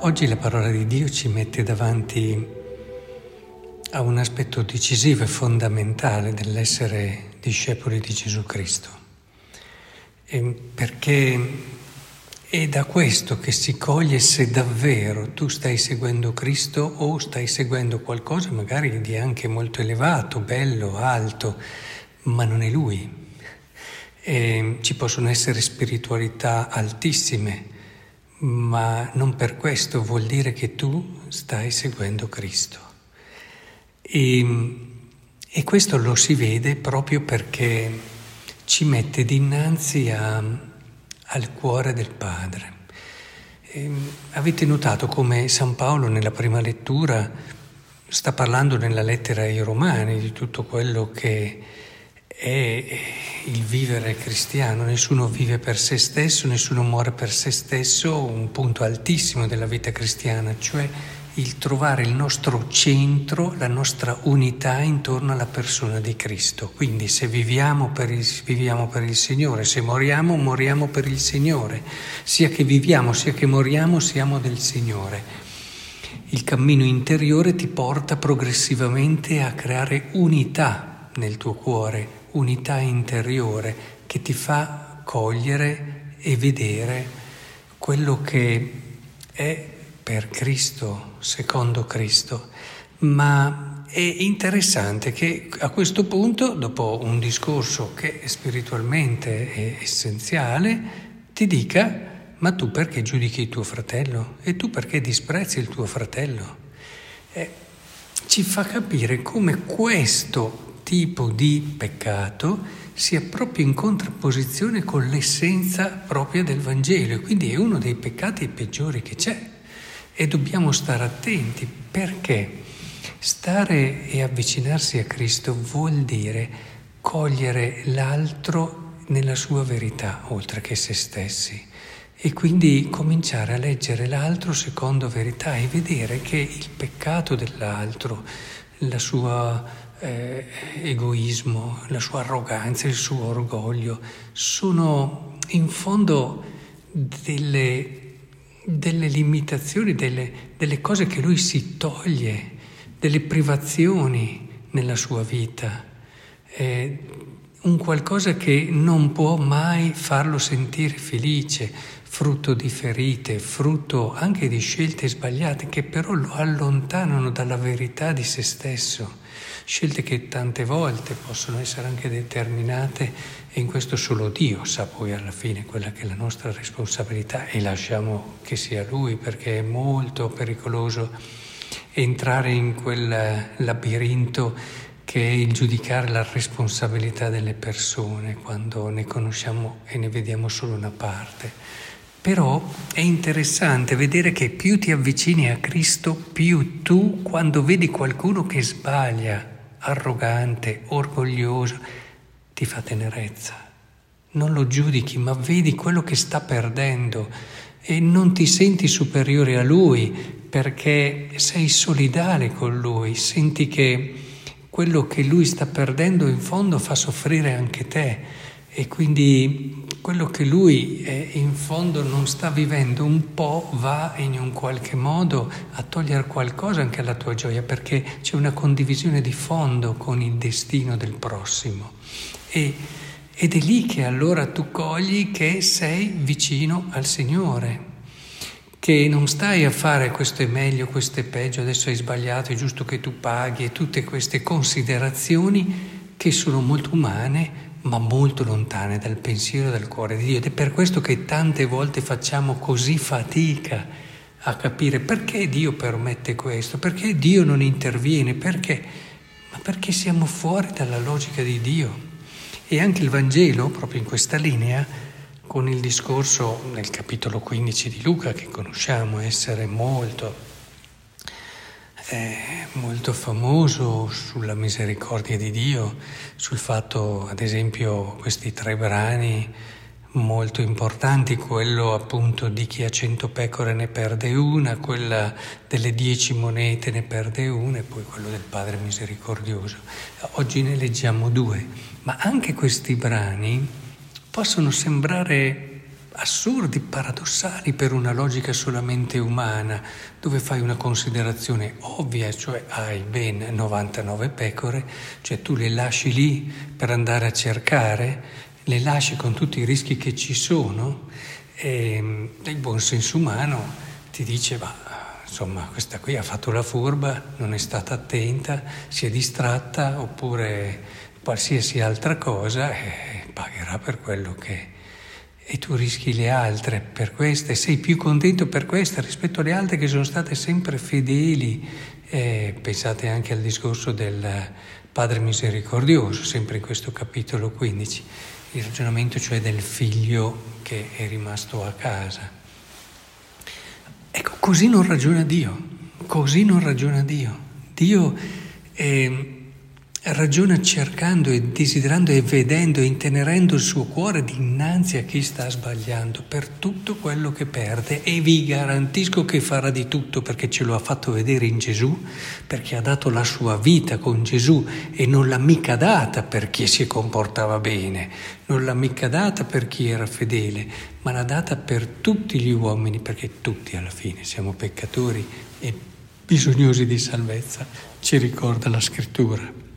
Oggi la parola di Dio ci mette davanti a un aspetto decisivo e fondamentale dell'essere discepoli di Gesù Cristo, perché è da questo che si coglie se davvero tu stai seguendo Cristo o stai seguendo qualcosa magari di anche molto elevato, bello, alto, ma non è Lui. E ci possono essere spiritualità altissime ma non per questo vuol dire che tu stai seguendo Cristo. E, e questo lo si vede proprio perché ci mette dinanzi a, al cuore del Padre. E, avete notato come San Paolo nella prima lettura sta parlando nella lettera ai Romani di tutto quello che è il vivere cristiano, nessuno vive per se stesso, nessuno muore per se stesso, un punto altissimo della vita cristiana, cioè il trovare il nostro centro, la nostra unità intorno alla persona di Cristo. Quindi se viviamo per il, viviamo per il Signore, se moriamo, moriamo per il Signore, sia che viviamo, sia che moriamo, siamo del Signore. Il cammino interiore ti porta progressivamente a creare unità nel tuo cuore, unità interiore che ti fa cogliere e vedere quello che è per Cristo, secondo Cristo. Ma è interessante che a questo punto, dopo un discorso che spiritualmente è essenziale, ti dica, ma tu perché giudichi tuo fratello? E tu perché disprezzi il tuo fratello? Eh, ci fa capire come questo tipo di peccato sia proprio in contrapposizione con l'essenza propria del Vangelo. E quindi è uno dei peccati peggiori che c'è. E dobbiamo stare attenti perché stare e avvicinarsi a Cristo vuol dire cogliere l'altro nella sua verità oltre che se stessi. E quindi cominciare a leggere l'altro secondo verità e vedere che il peccato dell'altro, la sua eh, egoismo, la sua arroganza, il suo orgoglio, sono in fondo delle, delle limitazioni, delle, delle cose che lui si toglie, delle privazioni nella sua vita. È un qualcosa che non può mai farlo sentire felice, frutto di ferite, frutto anche di scelte sbagliate che però lo allontanano dalla verità di se stesso scelte che tante volte possono essere anche determinate e in questo solo Dio sa poi alla fine quella che è la nostra responsabilità e lasciamo che sia Lui perché è molto pericoloso entrare in quel labirinto che è il giudicare la responsabilità delle persone quando ne conosciamo e ne vediamo solo una parte. Però è interessante vedere che più ti avvicini a Cristo, più tu, quando vedi qualcuno che sbaglia, arrogante, orgoglioso, ti fa tenerezza. Non lo giudichi, ma vedi quello che sta perdendo e non ti senti superiore a lui perché sei solidale con lui, senti che quello che lui sta perdendo in fondo fa soffrire anche te e quindi quello che lui eh, in fondo non sta vivendo un po' va in un qualche modo a togliere qualcosa anche alla tua gioia perché c'è una condivisione di fondo con il destino del prossimo. E, ed è lì che allora tu cogli che sei vicino al Signore, che non stai a fare questo è meglio, questo è peggio, adesso hai sbagliato, è giusto che tu paghi e tutte queste considerazioni che sono molto umane ma molto lontane dal pensiero e dal cuore di Dio. Ed è per questo che tante volte facciamo così fatica a capire perché Dio permette questo, perché Dio non interviene, perché? Ma perché siamo fuori dalla logica di Dio. E anche il Vangelo, proprio in questa linea, con il discorso nel capitolo 15 di Luca, che conosciamo essere molto è molto famoso sulla misericordia di Dio, sul fatto, ad esempio, questi tre brani molto importanti, quello appunto di chi ha cento pecore ne perde una, quella delle dieci monete ne perde una e poi quello del Padre misericordioso. Oggi ne leggiamo due, ma anche questi brani possono sembrare assurdi, paradossali per una logica solamente umana, dove fai una considerazione ovvia, cioè hai ben 99 pecore, cioè tu le lasci lì per andare a cercare, le lasci con tutti i rischi che ci sono, e il buon senso umano ti dice, ma insomma questa qui ha fatto la furba, non è stata attenta, si è distratta oppure qualsiasi altra cosa e pagherà per quello che e tu rischi le altre per queste, sei più contento per queste rispetto alle altre che sono state sempre fedeli. Eh, pensate anche al discorso del Padre misericordioso, sempre in questo capitolo 15, il ragionamento cioè del figlio che è rimasto a casa. Ecco, così non ragiona Dio, così non ragiona Dio. Dio è ragiona cercando e desiderando e vedendo e intenerendo il suo cuore dinanzi a chi sta sbagliando per tutto quello che perde e vi garantisco che farà di tutto perché ce lo ha fatto vedere in Gesù, perché ha dato la sua vita con Gesù e non l'ha mica data per chi si comportava bene, non l'ha mica data per chi era fedele, ma l'ha data per tutti gli uomini perché tutti alla fine siamo peccatori e bisognosi di salvezza, ci ricorda la scrittura.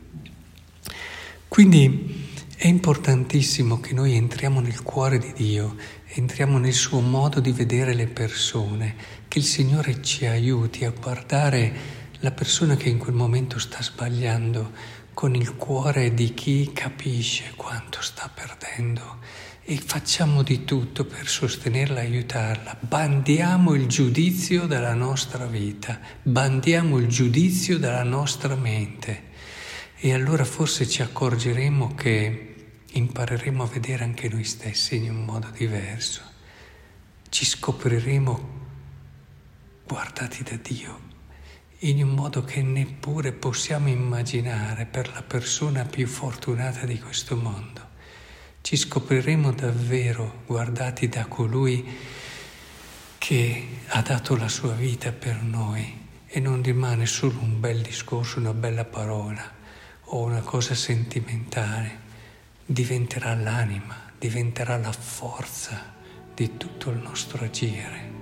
Quindi è importantissimo che noi entriamo nel cuore di Dio, entriamo nel suo modo di vedere le persone, che il Signore ci aiuti a guardare la persona che in quel momento sta sbagliando con il cuore di chi capisce quanto sta perdendo e facciamo di tutto per sostenerla aiutarla. Bandiamo il giudizio dalla nostra vita, bandiamo il giudizio dalla nostra mente e allora forse ci accorgeremo che impareremo a vedere anche noi stessi in un modo diverso. Ci scopriremo guardati da Dio in un modo che neppure possiamo immaginare per la persona più fortunata di questo mondo. Ci scopriremo davvero guardati da colui che ha dato la sua vita per noi e non rimane solo un bel discorso, una bella parola o una cosa sentimentale, diventerà l'anima, diventerà la forza di tutto il nostro agire.